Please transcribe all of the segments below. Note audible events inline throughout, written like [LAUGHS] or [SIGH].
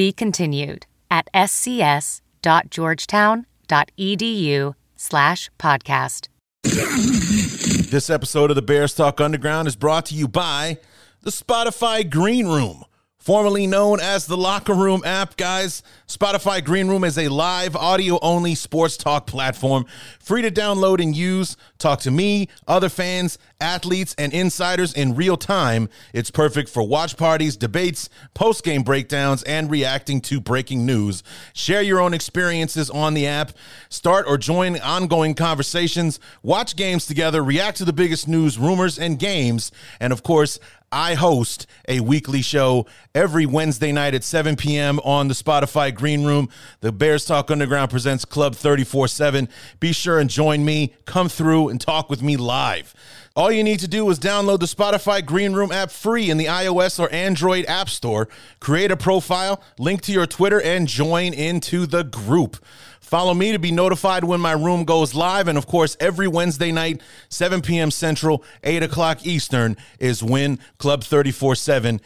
Be continued at scs.georgetown.edu slash podcast. This episode of the Bears Talk Underground is brought to you by the Spotify Green Room formerly known as the Locker Room app, guys. Spotify Green Room is a live audio only sports talk platform, free to download and use. Talk to me, other fans, athletes, and insiders in real time. It's perfect for watch parties, debates, post game breakdowns, and reacting to breaking news. Share your own experiences on the app, start or join ongoing conversations, watch games together, react to the biggest news, rumors, and games, and of course, I host a weekly show every Wednesday night at 7 p.m. on the Spotify Green Room. The Bears Talk Underground presents Club 34 7. Be sure and join me. Come through and talk with me live. All you need to do is download the Spotify Green Room app free in the iOS or Android App Store. Create a profile, link to your Twitter, and join into the group. Follow me to be notified when my room goes live. And of course, every Wednesday night, 7 p.m. Central, 8 o'clock Eastern, is when Club 34 uh, 7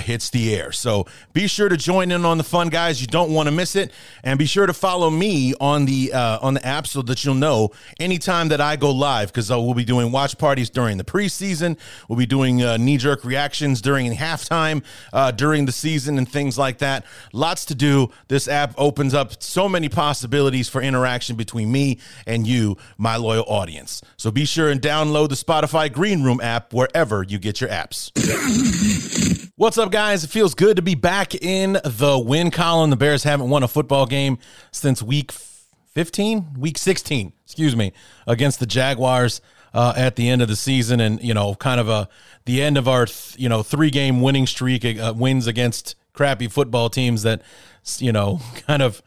hits the air. So be sure to join in on the fun, guys. You don't want to miss it. And be sure to follow me on the uh, on the app so that you'll know anytime that I go live because uh, we'll be doing watch parties during the preseason. We'll be doing uh, knee jerk reactions during [LAUGHS] halftime uh, during the season and things like that. Lots to do. This app opens up so many possibilities possibilities for interaction between me and you, my loyal audience. So be sure and download the Spotify Green Room app wherever you get your apps. [COUGHS] What's up, guys? It feels good to be back in the win column. The Bears haven't won a football game since week 15, week 16, excuse me, against the Jaguars. Uh, at the end of the season, and you know, kind of a the end of our th- you know three game winning streak, uh, wins against crappy football teams that you know [LAUGHS] kind of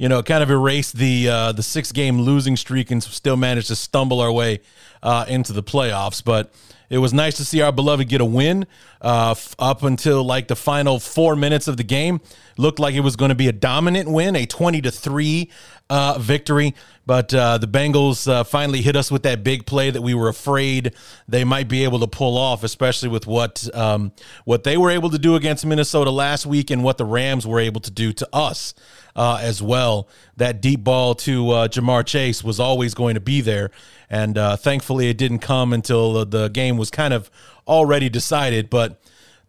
you know, kind of erased the uh, the six game losing streak and still managed to stumble our way uh, into the playoffs. But it was nice to see our beloved get a win uh, f- up until like the final four minutes of the game. Looked like it was going to be a dominant win, a twenty to three uh, victory. But uh, the Bengals uh, finally hit us with that big play that we were afraid they might be able to pull off, especially with what um, what they were able to do against Minnesota last week and what the Rams were able to do to us uh, as well. That deep ball to uh, Ja'Marr Chase was always going to be there, and uh, thankfully it didn't come until the game was kind of already decided. But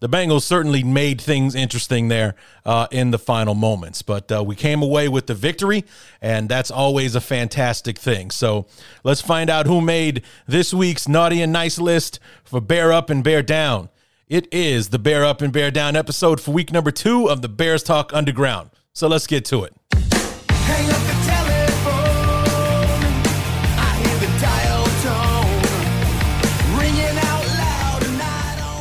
the Bengals certainly made things interesting there uh, in the final moments. But uh, we came away with the victory, and that's always a fantastic thing. So let's find out who made this week's naughty and nice list for Bear Up and Bear Down. It is the Bear Up and Bear Down episode for week number two of the Bears Talk Underground. So let's get to it.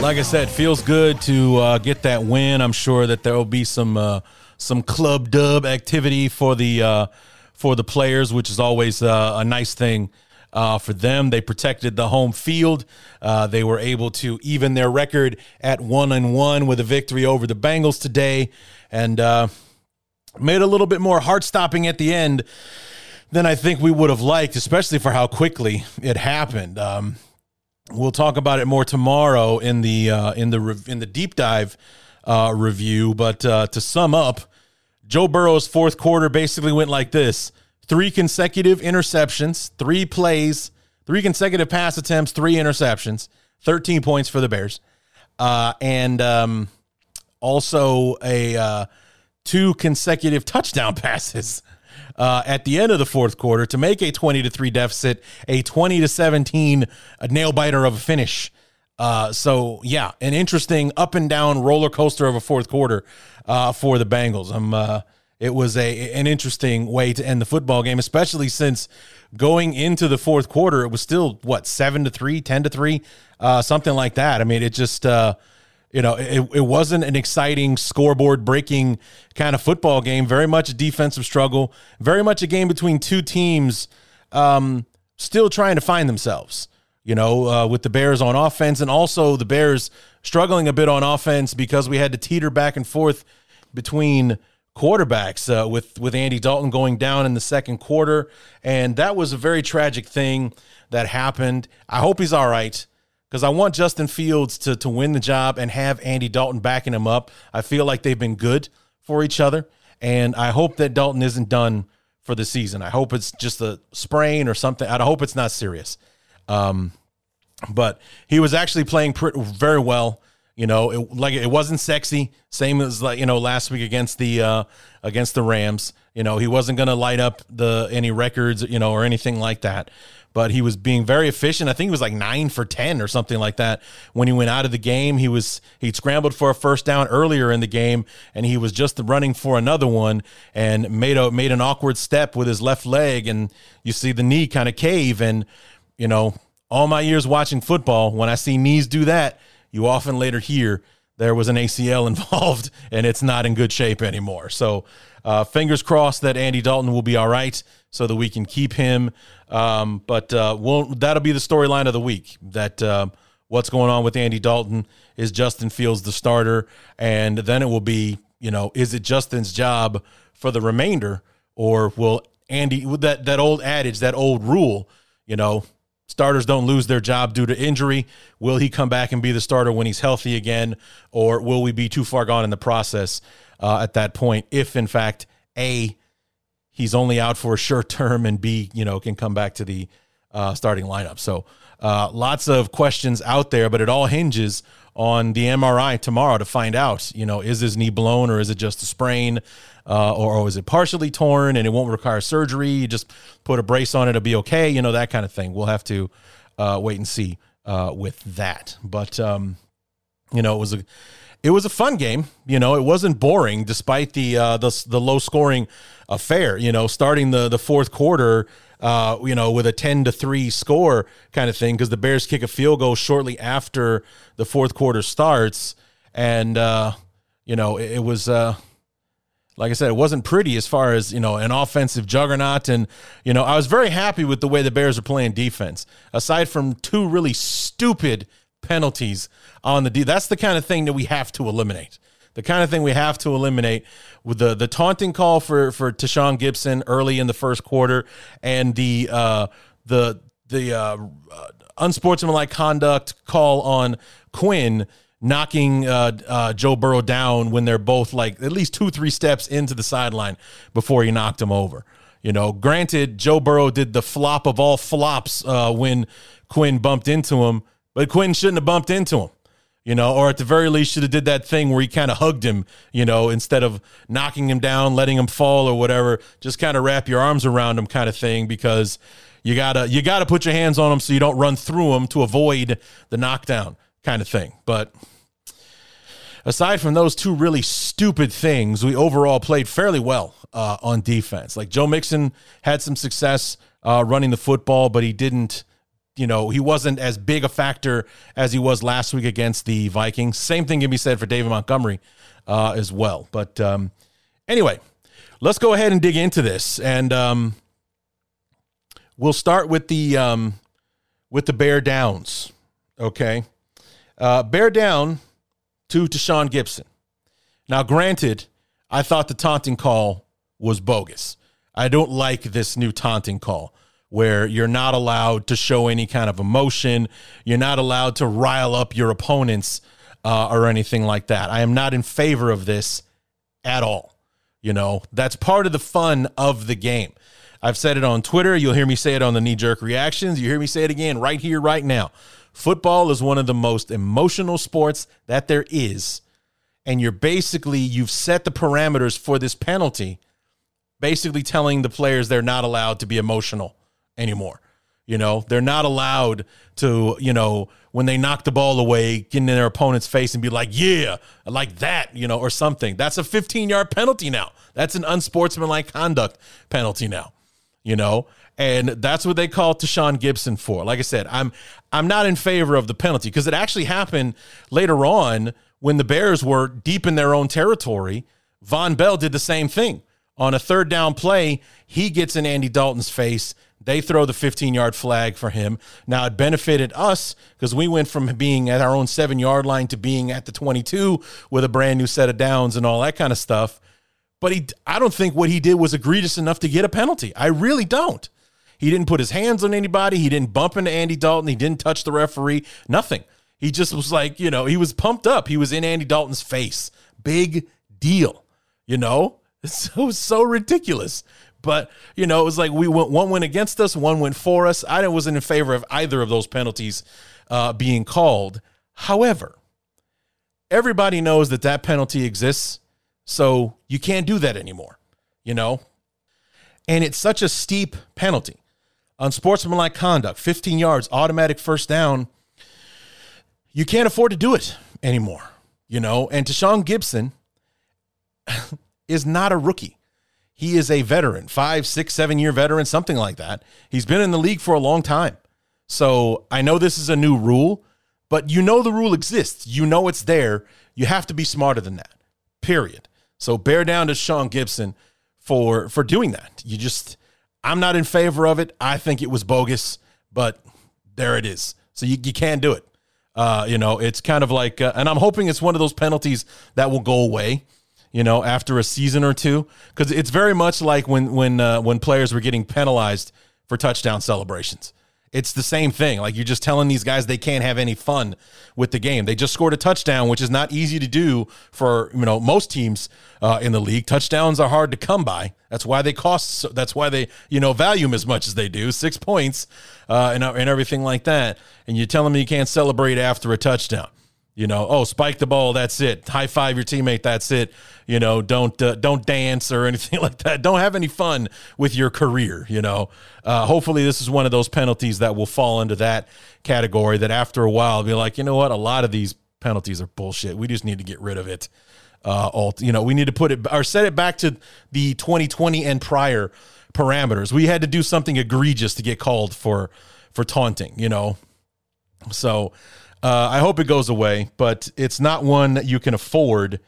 Like I said, feels good to uh, get that win. I'm sure that there will be some uh, some club dub activity for the uh, for the players, which is always uh, a nice thing uh, for them. They protected the home field. Uh, they were able to even their record at one and one with a victory over the Bengals today, and made a little bit more heart stopping at the end than I think we would have liked, especially for how quickly it happened. Um, we'll talk about it more tomorrow in the uh, in the in the deep dive uh, review. But uh, to sum up, Joe Burrow's fourth quarter basically went like this: three consecutive interceptions, three plays, three consecutive pass attempts, three interceptions, thirteen points for the Bears, uh, and um, also a uh, two consecutive touchdown [LAUGHS] passes uh, at the end of the fourth quarter to make a 20 to 3 deficit, a 20 to 17 nail biter of a finish. Uh, so yeah, an interesting up and down roller coaster of a fourth quarter uh, for the Bengals. I'm uh, it was a an interesting way to end the football game, especially since going into the fourth quarter, it was still what seven to three, 10 to three, uh, something like that. I mean, it just uh, You know, it, it wasn't an exciting scoreboard breaking kind of football game. Very much a defensive struggle. Very much a game between two teams um, still trying to find themselves. You know, uh, with the Bears on offense and also the Bears struggling a bit on offense because we had to teeter back and forth between quarterbacks uh, with with Andy Dalton going down in the second quarter, and that was a very tragic thing that happened. I hope he's all right because I want Justin Fields to to win the job and have Andy Dalton backing him up. I feel like they've been good for each other, and I hope that Dalton isn't done for the season. I hope it's just a sprain or something. I hope it's not serious. Um, but he was actually playing pretty, very well. You know, it, like it wasn't sexy. Same as like you know last week against the uh, against the Rams. You know, he wasn't going to light up the any records. You know, or anything like that. But he was being very efficient. I think he was like nine for ten or something like that when he went out of the game. He was he scrambled for a first down earlier in the game, and he was just running for another one and made a made an awkward step with his left leg, and you see the knee kind of cave. And you know, all my years watching football, when I see knees do that you often later hear there was an ACL [LAUGHS] involved and it's not in good shape anymore. So, uh, fingers crossed that Andy Dalton will be all right so that we can keep him. Um, but uh, we'll, that'll be the storyline of the week. That uh, what's going on with Andy Dalton is Justin Fields the starter, and then it will be you know is it Justin's job for the remainder, or will Andy that that old adage, that old rule, you know, starters don't lose their job due to injury. Will he come back and be the starter when he's healthy again, or will we be too far gone in the process uh, at that point? If in fact a he's only out for a short term, and b you know can come back to the uh, starting lineup. So uh, lots of questions out there, but it all hinges on the MRI tomorrow to find out. You know, is his knee blown or is it just a sprain? uh, or, or is it partially torn and it won't require surgery? You just put a brace on it, it'll be okay. You know that kind of thing. We'll have to uh, wait and see uh, with that. But um, you know, it was a it was a fun game. You know, it wasn't boring despite the uh, the the low scoring affair. You know, starting the the fourth quarter. Uh, you know, with a 10 to 3 score kind of thing, because the Bears kick a field goal shortly after the fourth quarter starts. And, uh, you know, it, it was, uh, like I said, it wasn't pretty as far as, you know, an offensive juggernaut. And, you know, I was very happy with the way the Bears are playing defense. Aside from two really stupid penalties on the D, that's the kind of thing that we have to eliminate. The kind of thing we have to eliminate with the the taunting call for for Tashaun Gipson early in the first quarter and the uh the the uh, unsportsmanlike conduct call on Quinn knocking uh, uh, Joe Burrow down when they're both like at least two, three steps into the sideline before he knocked him over. You know, granted, Joe Burrow did the flop of all flops uh, when Quinn bumped into him, but Quinn shouldn't have bumped into him. You know, or at the very least, should have did that thing where he kind of hugged him. You know, instead of knocking him down, letting him fall or whatever, just kind of wrap your arms around him, kind of thing, because you gotta you gotta put your hands on him so you don't run through him to avoid the knockdown kind of thing. But aside from those two really stupid things, we overall played fairly well uh, on defense. Like Joe Mixon had some success uh, running the football, but he didn't. You know, he wasn't as big a factor as he was last week against the Vikings. Same thing can be said for David Montgomery uh, as well. But um, anyway, let's go ahead and dig into this, and um, we'll start with the um, with the Bear Downs. Okay, uh, bear down to Tashaun Gipson. Now, granted, I thought the taunting call was bogus. I don't like this new taunting call where you're not allowed to show any kind of emotion. You're not allowed to rile up your opponents uh, or anything like that. I am not in favor of this at all. You know, that's part of the fun of the game. I've said it on Twitter. You'll hear me say it on the knee jerk reactions. You hear me say it again right here, right now. Football is one of the most emotional sports that there is. And you're basically, you've set the parameters for this penalty, basically telling the players they're not allowed to be emotional anymore. You know, they're not allowed to, you know, when they knock the ball away, get in their opponent's face and be like, yeah, like that, you know, or something. That's a 15 yard penalty now. That's an unsportsmanlike conduct penalty now, you know? and that's what they called Tashaun Gipson for. Like I said, I'm I'm not in favor of the penalty because it actually happened later on when the Bears were deep in their own territory, Vonn Bell did the same thing. On a third down play, he gets in Andy Dalton's face. They throw the 15 yard flag for him. Now, it benefited us because we went from being at our own seven yard line to being at the 22 with a brand new set of downs and all that kind of stuff. But he, I don't think what he did was egregious enough to get a penalty. I really don't. He didn't put his hands on anybody. He didn't bump into Andy Dalton. He didn't touch the referee. Nothing. He just was like, you know, he was pumped up. He was in Andy Dalton's face. Big deal. You know, [LAUGHS] it's so so ridiculous. But you know, it was like we went one went against us, one went for us. I wasn't in favor of either of those penalties uh, being called. However, everybody knows that that penalty exists, so you can't do that anymore. You know, and it's such a steep penalty unsportsmanlike conduct, 15 yards, automatic first down. You can't afford to do it anymore. You know, and Tashaun Gipson [LAUGHS] is not a rookie. He is a veteran, five, six, seven year veteran, something like that. He's been in the league for a long time. So I know this is a new rule, but you know the rule exists. You know it's there. You have to be smarter than that. Period. So bear down to Sean Gipson for for doing that. You just I'm not in favor of it. I think it was bogus, but there it is. So you, you can't do it. Uh, you know, it's kind of like, uh, and I'm hoping it's one of those penalties that will go away. You know, after a season or two, because it's very much like when when uh, when players were getting penalized for touchdown celebrations. It's the same thing. Like you're just telling these guys they can't have any fun with the game. They just scored a touchdown, which is not easy to do for you know most teams uh, in the league. Touchdowns are hard to come by. That's why they cost. So, That's why they you know value them as much as they do. Six points uh, and and everything like that. And you tell them you can't celebrate after a touchdown. You know, oh, spike the ball. That's it. High five your teammate. That's it. You know, don't uh, don't dance or [LAUGHS] anything like that. Don't have any fun with your career. You know, uh, hopefully this is one of those penalties that will fall into that category. That after a while, be like, you know what, a lot of these penalties are bullshit. We just need to get rid of it. Uh, all you know, we need to put it or set it back to the 2020 and prior parameters. We had to do something egregious to get called for for taunting. You know, so uh, I hope it goes away, but it's not one that you can afford.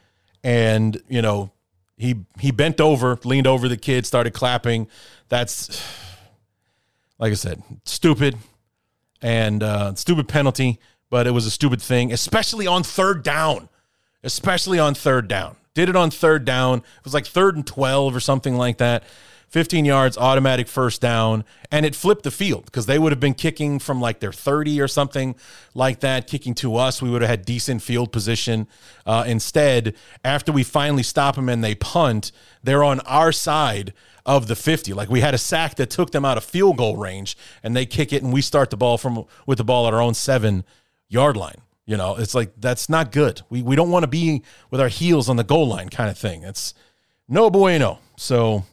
And you know, he he bent over, leaned over the kid, started clapping. That's like I said, stupid and uh, stupid penalty, but it was a stupid thing, especially on third down. Especially on third down. Did it on third down. It was like third and 12 or something like that. 15 yards, automatic first down, and it flipped the field because they would have been kicking from like their 30 or something like that, kicking to us. We would have had decent field position. Uh, instead, after we finally stop them and they punt, they're on our side of the 50. Like we had a sack that took them out of field goal range, and they kick it, and we start the ball from with the ball at our own seven yard line. You know, it's like that's not good. We we don't want to be with our heels on the goal line kind of thing. It's no bueno. So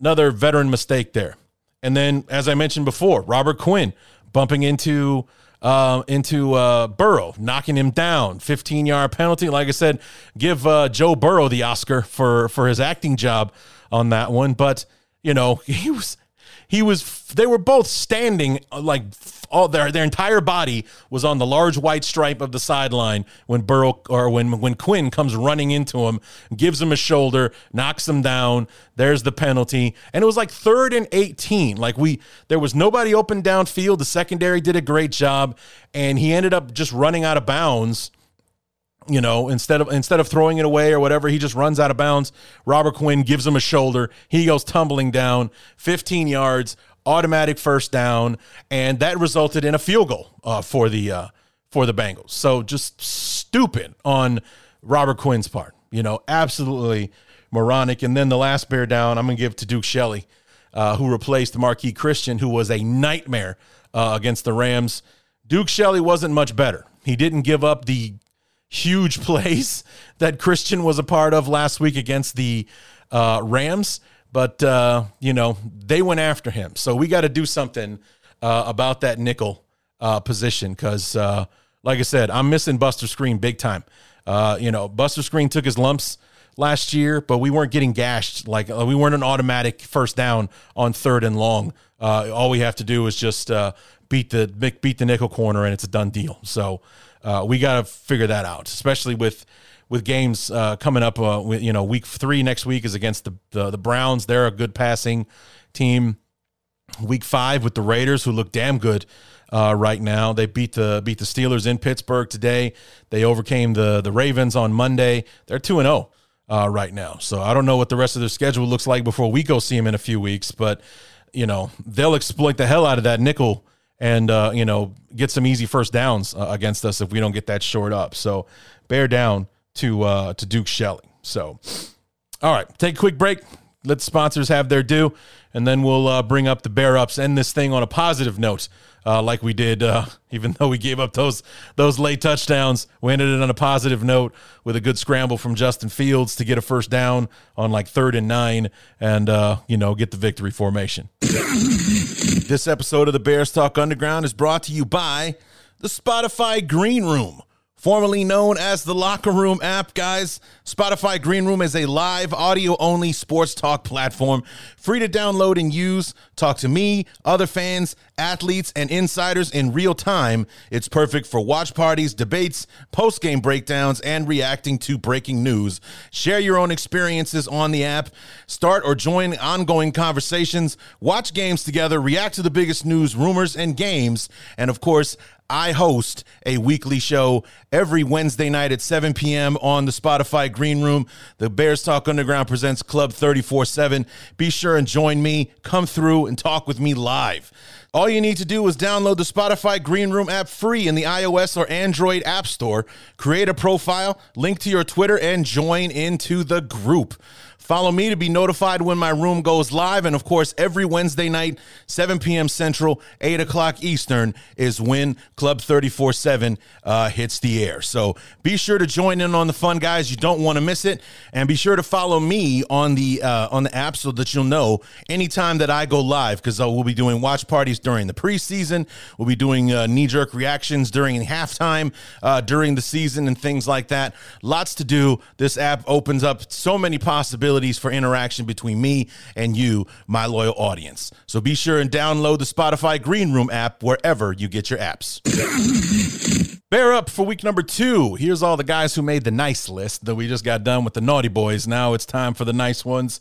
another veteran mistake there. And then, as I mentioned before, Robert Quinn bumping into uh, into uh, Burrow, knocking him down, 15 yard penalty. Like I said, give uh, Joe Burrow the Oscar for for his acting job on that one. But you know, [LAUGHS] he was he was they were both standing uh, like all their their entire body was on the large white stripe of the sideline when Burrow or when when Quinn comes running into him, gives him a shoulder, knocks him down. There's the penalty, and it was like third and eighteen. Like we there was nobody open downfield. The secondary did a great job, and he ended up just running out of bounds you know, instead of instead of throwing it away or whatever, he just runs out of bounds. Robert Quinn gives him a shoulder. He goes tumbling down 15 yards, automatic first down, and that resulted in a field goal uh, for the uh, for the Bengals. So just stupid on Robert Quinn's part. You know, absolutely moronic. And then the last bear down, I'm gonna give to Duke Shelley, uh, who replaced Marqui Christian, who was a nightmare uh, against the Rams. Duke Shelley wasn't much better. He didn't give up the huge [LAUGHS] plays that Christian was a part of last week against the uh, Rams. But, uh, you know, they went after him. So we got to do something uh, about that nickel uh, position because, uh, like I said, I'm missing Buster Skrine big time. Uh, you know, Buster Skrine took his lumps last year, but we weren't getting gashed. Like we weren't an automatic first down on third and long. all we have to do is just beat the beat the nickel corner, and it's a done deal. So Uh, we got to figure that out, especially with with games uh, coming up. Uh, you know, week three next week is against the, the the Browns. They're a good passing team. Week five with the Raiders, who look damn good uh, right now. They beat the beat the Steelers in Pittsburgh today. They overcame the the Ravens on Monday. They're two and zero uh, right now. So I don't know what the rest of their schedule looks like before we go see them in a few weeks. But you know they'll exploit the hell out of that nickel and uh, you know get some easy first downs uh, against us if we don't get that short up. So bear down to uh, to Duke Shelley. So all right, take a quick break. Let the sponsors have their due, and then we'll uh, bring up the bear ups. End this thing on a positive note, uh, like we did. Uh, [LAUGHS] even though we gave up those those late touchdowns, we ended it on a positive note with a good scramble from Justin Fields to get a first down on like third and nine, and you know get the victory formation. [COUGHS] this episode of the Bears Talk Underground is brought to you by the Spotify Green Room formerly known as the Locker Room app, guys. Spotify Green Room is a live audio only sports talk platform, free to download and use. Talk to me, other fans, athletes, and insiders in real time. It's perfect for watch parties, debates, post game breakdowns, and reacting to breaking news. Share your own experiences on the app, start or join ongoing conversations, watch games together, react to the biggest news, rumors, and games, and of course, I host a weekly show every Wednesday night at 7 p.m. on the Spotify Green Room. The Bears Talk Underground presents Club 34 7. Be sure and join me. Come through and talk with me live. All you need to do is download the Spotify Green Room app free in the iOS or Android App Store, create a profile, link to your Twitter, and join into the group. Follow me to be notified when my room goes live. And of course, every Wednesday night, 7 p.m. Central, 8 o'clock Eastern, is when Club 34 7 uh, hits the air. So be sure to join in on the fun, guys. You don't want to miss it. And be sure to follow me on the uh, on the app so that you'll know anytime that I go live because uh, we'll be doing watch parties during the preseason. We'll be doing uh, knee jerk reactions during [LAUGHS] halftime uh, during the season and things like that. Lots to do. This app opens up so many possibilities possibilities for interaction between me and you, my loyal audience. So be sure and download the Spotify Green Room app wherever you get your apps. [COUGHS] Bear up for week number two. Here's all the guys who made the nice list that we just got done with the naughty boys. Now it's time for the nice ones.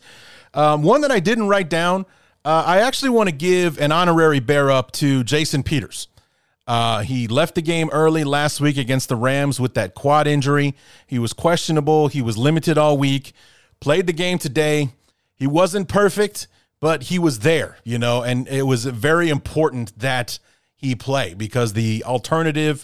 Um, one that I didn't write down, uh, I actually want to give an honorary bear up to Jason Peters. Uh, he left the game early last week against the Rams with that quad injury. He was questionable. He was limited all week played the game today. He wasn't perfect, but he was there, you know, and it was very important that he play because the alternative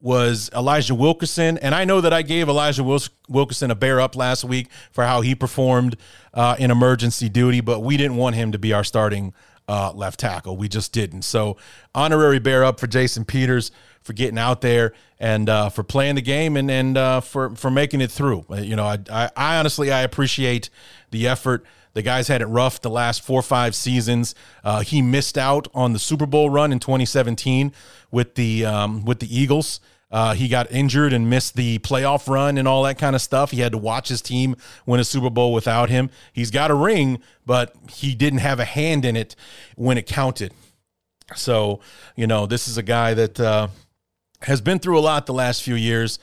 was Elijah Wilkinson. And I know that I gave Elijah Wilkinson a bear up last week for how he performed uh, in emergency duty, but we didn't want him to be our starting uh, left tackle. We just didn't. So, honorary bear up for Jason Peters for getting out there and uh, for playing the game and and uh, for for making it through. Uh, you know, I, I, I honestly I appreciate the effort. The guys had it rough the last four or five seasons. Uh, he missed out on the Super Bowl run in 2017 with the um, with the Eagles. Uh, he got injured and missed the playoff run and all that kind of stuff. He had to watch his team win a Super Bowl without him. He's got a ring, but he didn't have a hand in it when it counted. So, you know, this is a guy that uh, has been through a lot the last few years.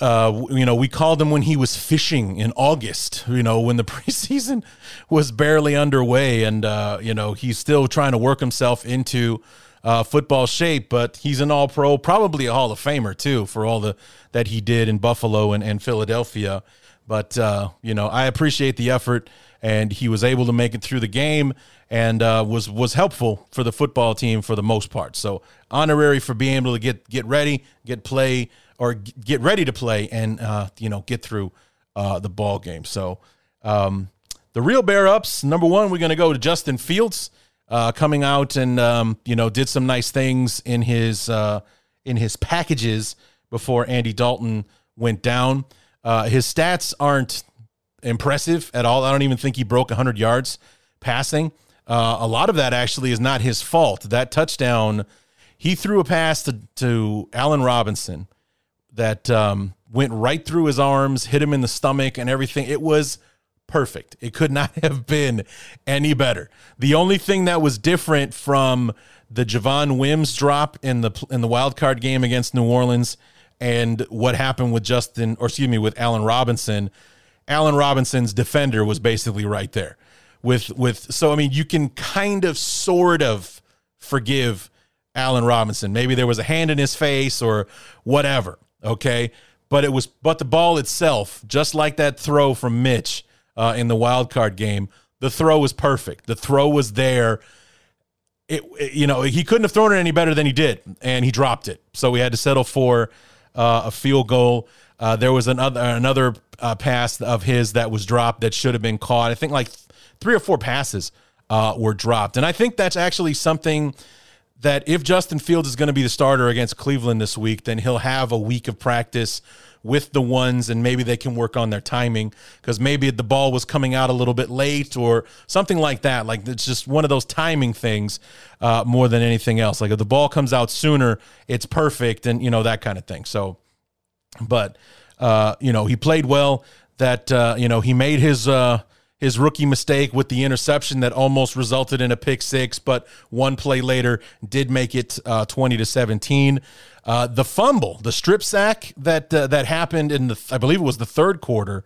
Uh, you know, we called him when he was fishing in August, you know, when the [LAUGHS] preseason was barely underway. And, uh, you know, he's still trying to work himself into uh, football shape, but he's an all pro, probably a Hall of Famer, too, for all the that he did in Buffalo and, and Philadelphia. But, uh, you know, I appreciate the effort, and he was able to make it through the game and uh, was was helpful for the football team for the most part. So honorary for being able to get get ready, get play, or get ready to play, and uh, you know get through uh, the ball game. So um, the real bear ups. Number one, we're going to go to Justin Fields uh, coming out and um, you know did some nice things in his uh, in his packages before Andy Dalton went down. Uh, his stats aren't impressive at all. I don't even think he broke 100 yards passing. Uh, a lot of that actually is not his fault. That touchdown, he threw a pass to, to Allen Robinson that um, went right through his arms, hit him in the stomach, and everything. It was perfect. It could [LAUGHS] not have been any better. The only thing that was different from the Javon Wims drop in the in the wild card game against New Orleans and what happened with Justin, or excuse me, with Allen Robinson. Allen Robinson's defender was basically right there. With with so I mean you can kind of sort of forgive Allen Robinson. Maybe there was a hand in his face or whatever. Okay. But it was but the ball itself, just like that throw from Mitch uh, in the wild card game, the throw was perfect. The throw was there. It, it, you know he couldn't have thrown it any better than he did, and he dropped it. So we had to settle for uh, a field goal. Uh, there was another another uh, pass of his that was dropped that should have been caught. I think like three or four passes uh, were dropped, and I think that's actually something that if Justin Fields is going to be the starter against Cleveland this week, then he'll have a week of practice with the ones and maybe they can work on their timing because maybe the ball was coming out a little bit late or something like that. Like it's just one of those timing things uh, more than anything else. Like if the ball comes out sooner, it's perfect and, you know, that kind of thing. So, but, uh, you know, he played well that, uh, you know, he made his, uh, his rookie mistake with the interception that almost resulted in a pick six, but one play later did make it uh, 20 to 17. Uh, the fumble, the strip sack that uh, that happened in the, I believe it was the third quarter,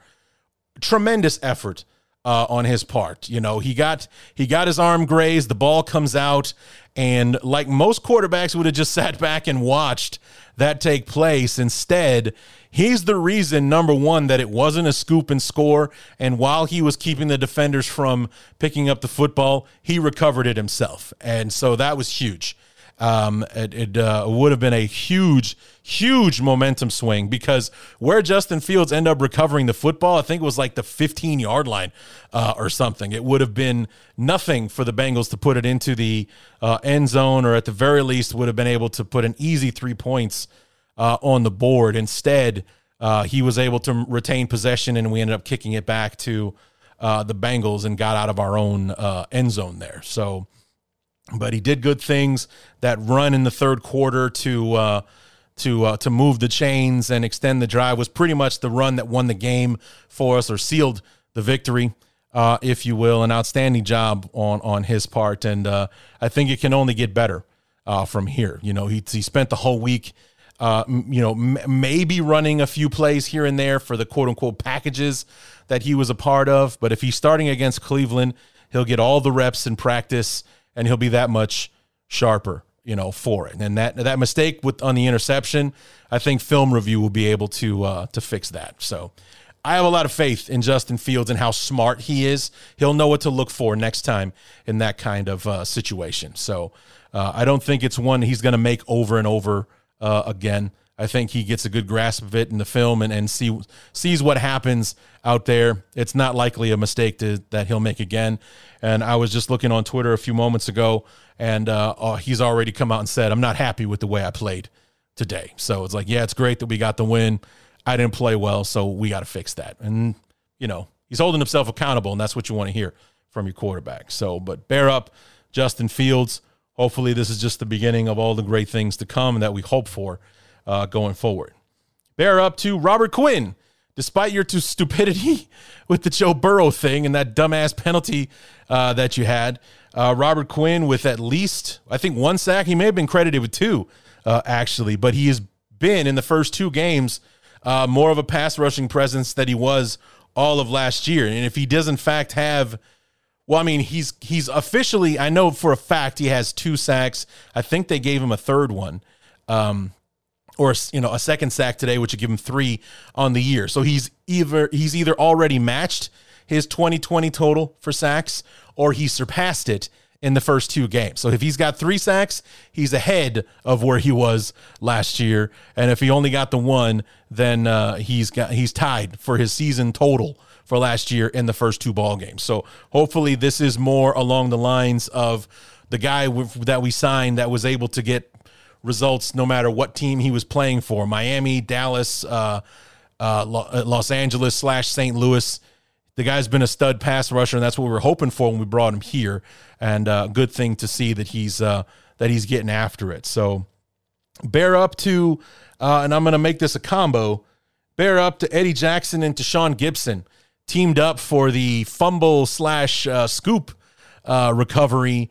tremendous effort uh, on his part. You know, he got he got his arm grazed. The ball comes out, and like most quarterbacks would have just [LAUGHS] sat back and watched that take place. Instead, he's the reason number one that it wasn't a scoop and score. And while he was keeping the defenders from picking up the football, he recovered it himself, and so that was huge. Um, it, it uh, would have been a huge, huge momentum swing because where Justin Fields ended up recovering the football, I think it was like the 15 yard line uh, or something. It would have been nothing for the Bengals to put it into the uh, end zone, or at the very least, would have been able to put an easy three points uh, on the board. Instead, uh, he was able to retain possession, and we ended up kicking it back to uh, the Bengals and got out of our own end zone there. So but he did good things. That run in the third quarter to uh, to uh, to move the chains and extend the drive was pretty much the run that won the game for us or sealed the victory, uh, if you will. An outstanding job on on his part, and uh, I think it can only get better uh, from here. You know, he he spent the whole week. Uh, you know, m- maybe running a few plays here and there for the quote unquote packages that he was a part of. But if he's starting against Cleveland, he'll get all the reps in practice and he'll be that much sharper, you know, for it. And that that mistake with on the interception, I think film review will be able to uh, to fix that. So I have a lot of faith in Justin Fields and how smart he is. He'll know what to look for next time in that kind of uh, situation. So uh, I don't think it's one he's going to make over and over uh, again. I think he gets a good grasp of it in the film and, and see sees what happens out there. It's not likely a mistake to, that he'll make again. And I was just looking on Twitter a few moments ago, and uh, oh, he's already come out and said, "I'm not happy with the way I played today." So it's like, yeah, it's great that we got the win. I didn't play well, so we got to fix that. And you know, he's holding himself accountable, and that's what you want to hear from your quarterback. So, but bear up, Justin Fields. Hopefully, this is just the beginning of all the great things to come that we hope for uh, going forward. Bear up to Robert Quinn. Despite your stupidity [LAUGHS] with the Joe Burrow thing and that dumbass penalty uh, that you had, uh, Robert Quinn with at least, I think, one sack. He may have been credited with two, uh, actually, but he has been in the first two games uh, more of a pass rushing presence that he was all of last year. And if he does, in fact, have well, I mean, he's he's officially. I know for a fact he has two sacks. I think they gave him a third one. Um, or you know a second sack today, which would give him three on the year. So he's either he's either already matched his 2020 total for sacks, or he surpassed it in the first two games. So if he's got three sacks, he's ahead of where he was last year, and if he only got the one, then uh, he's got he's tied for his season total for last year in the first two ball games. So hopefully this is more along the lines of the guy that we signed that was able to get results no matter what team he was playing for Miami, Dallas, uh, uh, uh Los Angeles slash St. Louis. The guy's been a stud pass rusher, and that's what we were hoping for when we brought him here. And uh, good thing to see that he's uh, that he's getting after it. So bear up to, uh, and I'm going to make this a combo. Bear up to Eddie Jackson and Tashaun Gipson, teamed up for the fumble slash scoop recovery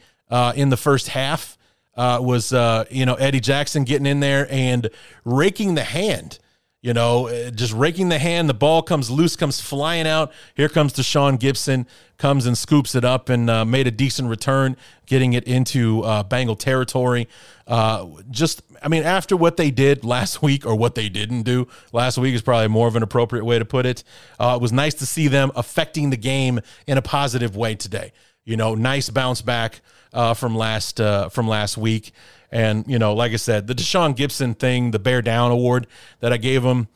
in the first half uh, was uh, you know Eddie Jackson getting in there and raking the hand. You know, uh, just raking the hand. The ball comes loose, comes flying out. Here comes Tashaun Gipson, comes and scoops it up and uh, made a decent return, getting it into uh, Bengal territory. Uh, just, I mean, after what they did last week, or what they didn't do last week, is probably more of an appropriate way to put it. Uh, it was nice to see them affecting the game in a positive way today. You know, nice bounce back uh, from last from last week. And, you know, like I said, the Tashaun Gipson thing, the bear down award that I gave him,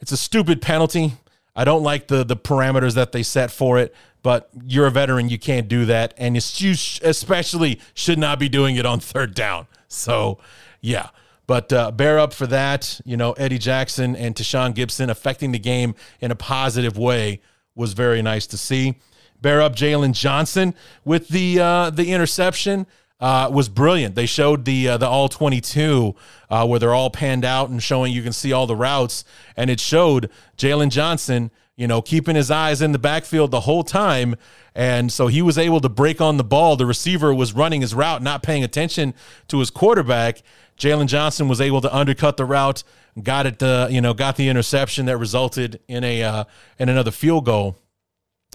it's a stupid penalty. I don't like the the parameters that they set for it, but you're a veteran, you can't do that, and you especially should not be doing it on third down. So, yeah. But uh, bear up for that. You know, Eddie Jackson and Tashaun Gipson affecting the game in a positive way was very nice to see. Bear up Jaylon Johnson with the uh, the interception uh, was brilliant. They showed the uh, the all 22 uh, where they're all panned out and showing you can see all the routes, and it showed Jaylon Johnson, you know, keeping his eyes in the backfield the whole time, and so he was able to break on the ball. The receiver was running his route, not paying attention to his quarterback. Jaylon Johnson was able to undercut the route, got it, uh, you know, got the interception that resulted in a uh, in another field goal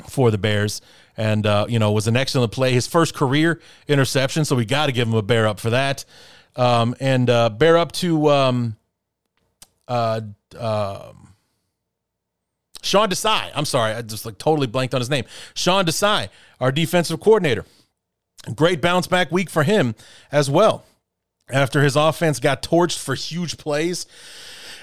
for the Bears and uh, you know was an excellent play. His first career interception, so we got to give him a bear up for that. Um, and uh, bear up to um, uh, uh, Sean Desai. I'm sorry, I just like totally blanked on his name. Sean Desai, our defensive coordinator. Great bounce back week for him as well. After his offense got torched for huge plays,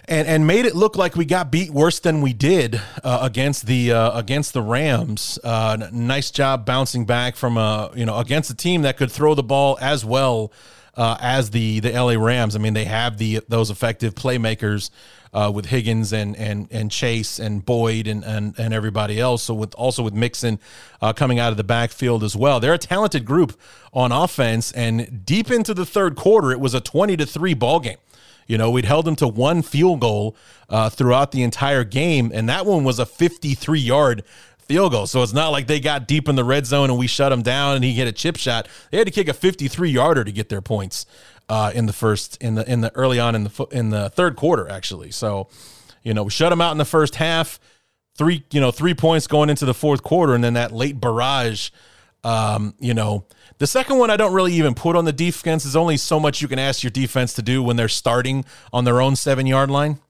and and made it look like we got beat worse than we did uh, against the uh, against the Rams. Uh, nice job bouncing back from a you know against a team that could throw the ball as well uh, as the the LA Rams. I mean, they have the those effective playmakers. Uh, with Higgins and and and Chase and Boyd and and, and everybody else. So with also with Mixon uh, coming out of the backfield as well, they're a talented group on offense. And deep into the third quarter, it was a twenty to three ball game. You know, we'd held them to one field goal uh, throughout the entire game, and that one was a 53 yard field goal. So it's not like they got deep in the red zone and we shut them down and he hit a chip shot. They had to kick a 53 yarder to get their points uh, in the first in the in the early on in the in the third quarter actually. So, you know, we shut them out in the first half. Three, you know, three points going into the fourth quarter, and then that late barrage. Um, you know, the second one I don't really even put on the defense. There's only so much you can ask your defense to do when they're starting on their own seven yard line. [LAUGHS]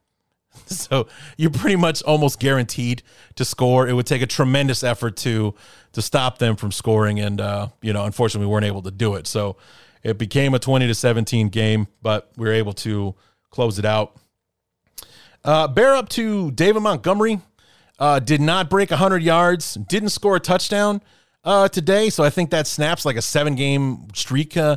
So you're pretty much almost guaranteed to score. It would take a tremendous effort to to stop them from scoring, and uh, you know, unfortunately, we weren't able to do it. So it became a 20 to 17 game, but we were able to close it out. Uh, bear up to David Montgomery. Uh, did not break 100 yards. Didn't score a touchdown uh, today. So I think that snaps like a seven game streak uh,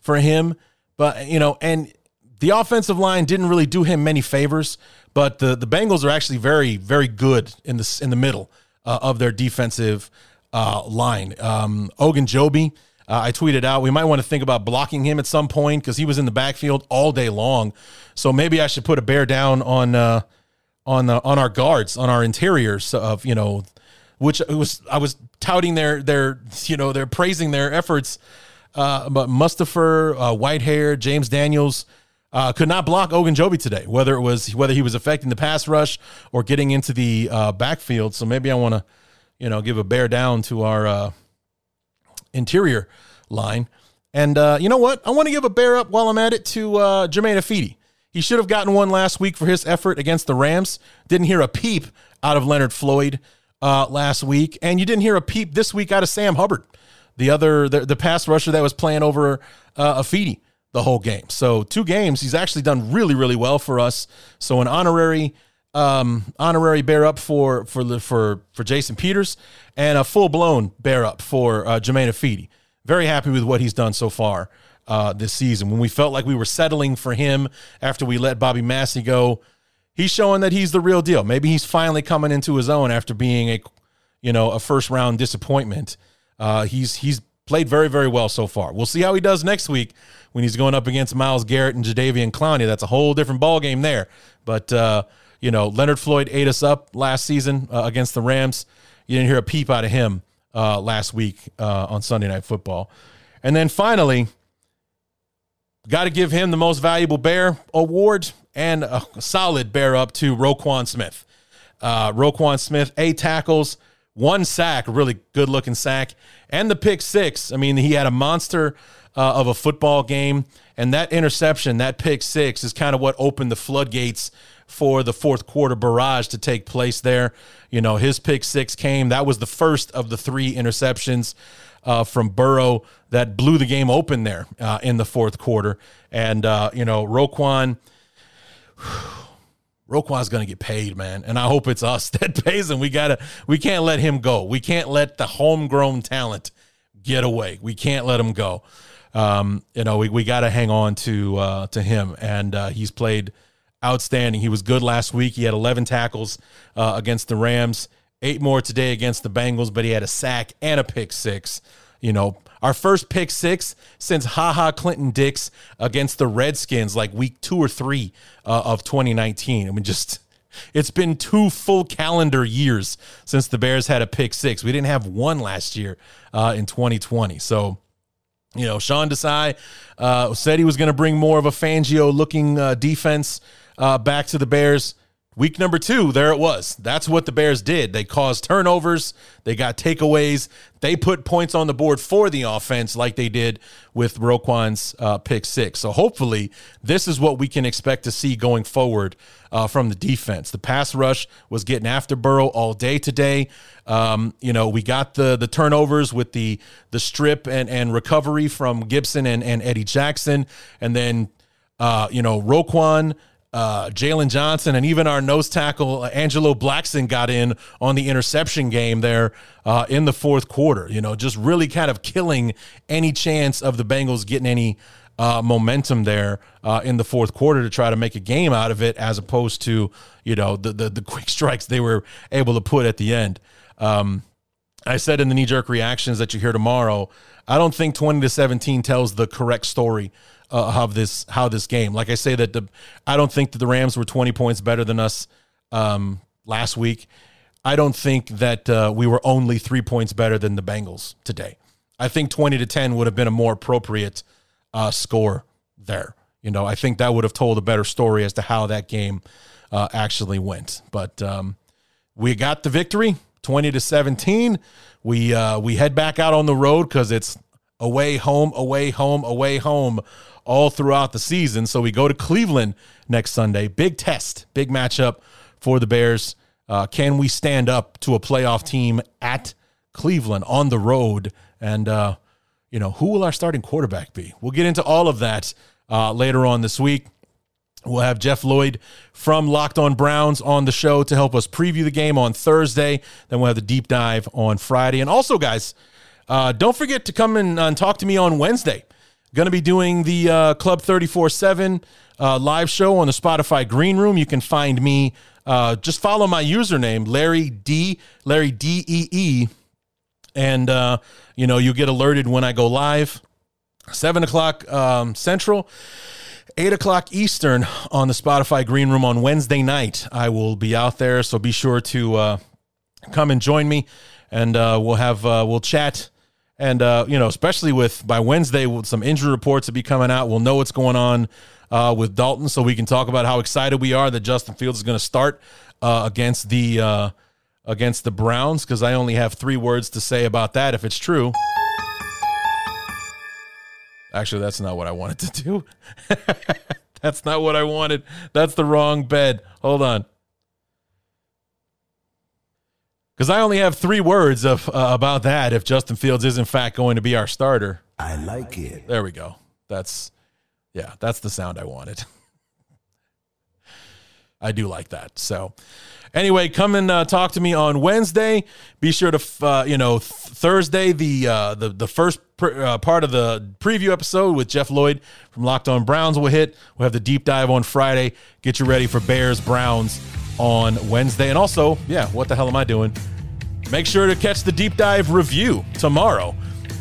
for him. But, you know, and the offensive line didn't really do him many favors, but the, the Bengals are actually very, very good in the, in the middle uh, of their defensive uh, line. Um, Ogunjobi, uh, I tweeted out, we might want to think about blocking him at some point because he was in the backfield all day long. So maybe I should put a bear down on uh, on the, on our guards, on our interiors of you know which was I was touting their their you know they're praising their efforts. Uh, but Mustipher, uh, Whitehair, James Daniels uh, could not block Ogunjobi today. Whether it was whether he was affecting the pass rush or getting into the uh, backfield. So maybe I want to you know give a bear down to our uh, interior line. And uh, you know what? I want to give a bear up while I'm at it to uh, Germain Ifedi. He should have gotten one last week for his effort against the Rams. Didn't hear a peep out of Leonard Floyd uh, last week, and you didn't hear a peep this week out of Sam Hubbard, the other the, the pass rusher that was playing over uh, Ifedi the whole game. So two games, he's actually done really really well for us. So an honorary um, honorary bear up for for for for Jason Peters and a full blown bear up for uh, Germain Ifedi. Very happy with what he's done so far uh, this season. When we felt like we were settling for him after we let Bobby Massie go, he's showing that he's the real deal. Maybe he's finally coming into his own after being a, you know, a first round disappointment. Uh, he's he's played very very well so far. We'll see how he does next week when he's going up against Myles Garrett and Jadeveon Clowney. That's a whole different ball game there. But uh, you know, Leonard Floyd ate us up last season uh, against the Rams. You didn't hear a peep out of him uh, last week uh, on Sunday Night Football. And then finally, got to give him the most valuable bear award and a solid bear up to Roquan Smith. Uh, Roquan Smith, eight tackles, one sack, really good looking sack, and the pick six. I mean, he had a monster uh, of a football game, and that interception, that pick six, is kind of what opened the floodgates for the fourth quarter barrage to take place there. You know, his pick six came. That was the first of the three interceptions uh, from Burrow that blew the game open there uh, in the fourth quarter. And, uh, you know, Roquan. [SIGHS] Roquan's to get paid, man, and I hope it's us [LAUGHS] that pays him. We gotta, we can't let him go. We can't let the homegrown talent get away. We can't let him go. Um, you know, we, we got to hang on to uh, to him, and uh, he's played outstanding. He was good last week. He had 11 tackles uh, against the Rams, eight more today against the Bengals, but he had a sack and a pick six. You know, our first pick six since Ha Ha Clinton Dix against the Redskins, like week two or three uh, of 2019. I mean, just it's been two full calendar years since the Bears had a pick six. We didn't have one last year uh, in 2020. So, you know, Sean Desai uh, said he was going to bring more of a Fangio looking uh, defense uh, back to the Bears. Week number two, there it was. That's what the Bears did. They caused turnovers, they got takeaways, they put points on the board for the offense, like they did with Roquan's uh, pick six. So hopefully, this is what we can expect to see going forward uh, from the defense. The pass rush was getting after Burrow all day today. Um, you know, we got the the turnovers with the the strip and and recovery from Gipson and and Eddie Jackson, and then uh, you know Roquan uh, Jaylon Johnson, and even our nose tackle uh, Angelo Blackson got in on the interception game there uh, in the fourth quarter. You know, just really kind of killing any chance of the Bengals getting any uh, momentum there uh, in the fourth quarter to try to make a game out of it, as opposed to you know the the, the [LAUGHS] quick strikes they were able to put at the end. Um, I said in the knee jerk reactions that you hear tomorrow, I don't think 20 to 17 tells the correct story uh, of this how this game. Like I say that the I don't think that the Rams were 20 points better than us um, last week. I don't think that uh, we were only three points better than the Bengals today. I think 20 to 10 would have been a more appropriate uh, score there. You know, I think that would have told a better story as to how that game uh, actually went. But um, we got the victory, 20 to 17. We uh, we head back out on the road because it's away, home, away, home, away, home all throughout the season. So we go to Cleveland next Sunday. Big test, big matchup for the Bears. Uh, can we stand up to a playoff team at Cleveland on the road? And, uh, you know, who will our starting quarterback be? We'll get into all of that uh, later on this week. We'll have Jeff Lloyd from Locked On Browns on the show to help us preview the game on Thursday. Then we'll have the deep dive on Friday. And also, guys, uh, don't forget to come in and talk to me on Wednesday. Going to be doing the uh, Club 34 7 uh, live show on the Spotify Green Room. You can find me. Uh, just follow my username, Larry D, Larry D E E. And, uh, you know, you'll get alerted when I go live. 7 o'clock um, Central, 8 o'clock Eastern on the Spotify Green Room on Wednesday night. I will be out there. So be sure to uh, come and join me. And uh, we'll have, we'll chat and uh, you know, especially with by Wednesday, with some injury reports to be coming out, we'll know what's going on uh, with Dalton, so we can talk about how excited we are that Justin Fields is going to start uh, against the uh, against the Browns. Because I only have three words to say about that. If it's true, actually, that's not what I wanted to do. [LAUGHS] that's not what I wanted. That's the wrong bed. Hold on. Because I only have three words of uh, about that. If Justin Fields is in fact going to be our starter, I like it. There we go. That's yeah, that's the sound I wanted. [LAUGHS] I do like that. So, anyway, come and uh, talk to me on Wednesday. Be sure to uh, you know th- Thursday the uh, the the first pr- uh, part of the preview episode with Jeff Lloyd from Locked On Browns will hit. We'll have the deep dive on Friday. Get you ready for Bears Browns on Wednesday. And also, yeah, what the hell am I doing? Make sure to catch the deep dive review tomorrow.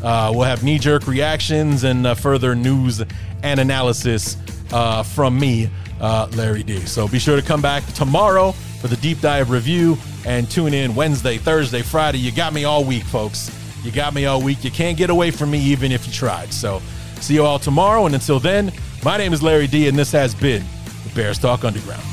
Uh, we'll have knee jerk reactions and uh, further news and analysis uh, from me, uh, Larry D. So be sure to come back tomorrow for the deep dive review and tune in Wednesday, Thursday, Friday. You got me all week, folks. You got me all week. You can't get away from me even if you tried. So see you all tomorrow. And until then, My name is Larry D, and this has been the Bears Talk Underground.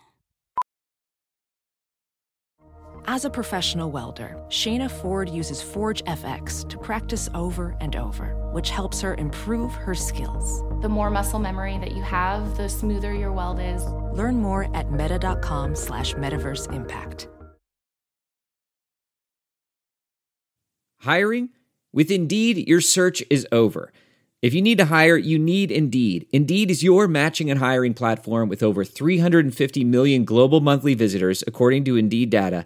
As a professional welder, Shayna Ford uses Forge FX to practice over and over, which helps her improve her skills. The more muscle memory that you have, the smoother your weld is. Learn more at meta.com slash metaverse impact. Hiring? With Indeed, your search is over. If you need to hire, you need Indeed. Indeed is your matching and hiring platform with over 350 million global monthly visitors, according to Indeed data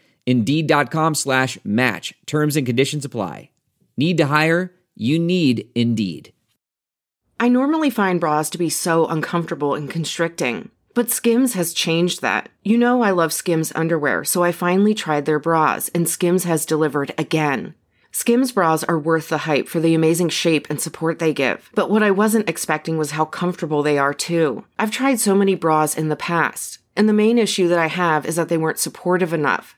Indeed.com slash match. Terms and conditions apply. Need to hire? You need Indeed. I normally find bras to be so uncomfortable and constricting, but Skims has changed that. You know, I love Skims underwear, so I finally tried their bras, and Skims has delivered again. Skims bras are worth the hype for the amazing shape and support they give, but what I wasn't expecting was how comfortable they are too. I've tried so many bras in the past, and the main issue that I have is that they weren't supportive enough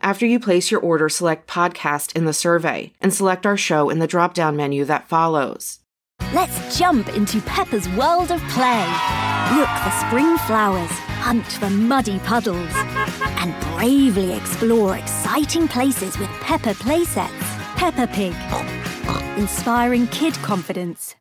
After you place your order, select podcast in the survey and select our show in the drop down menu that follows. Let's jump into Peppa's world of play. Look for spring flowers, hunt for muddy puddles, and bravely explore exciting places with Peppa playsets. Peppa Pig, inspiring kid confidence.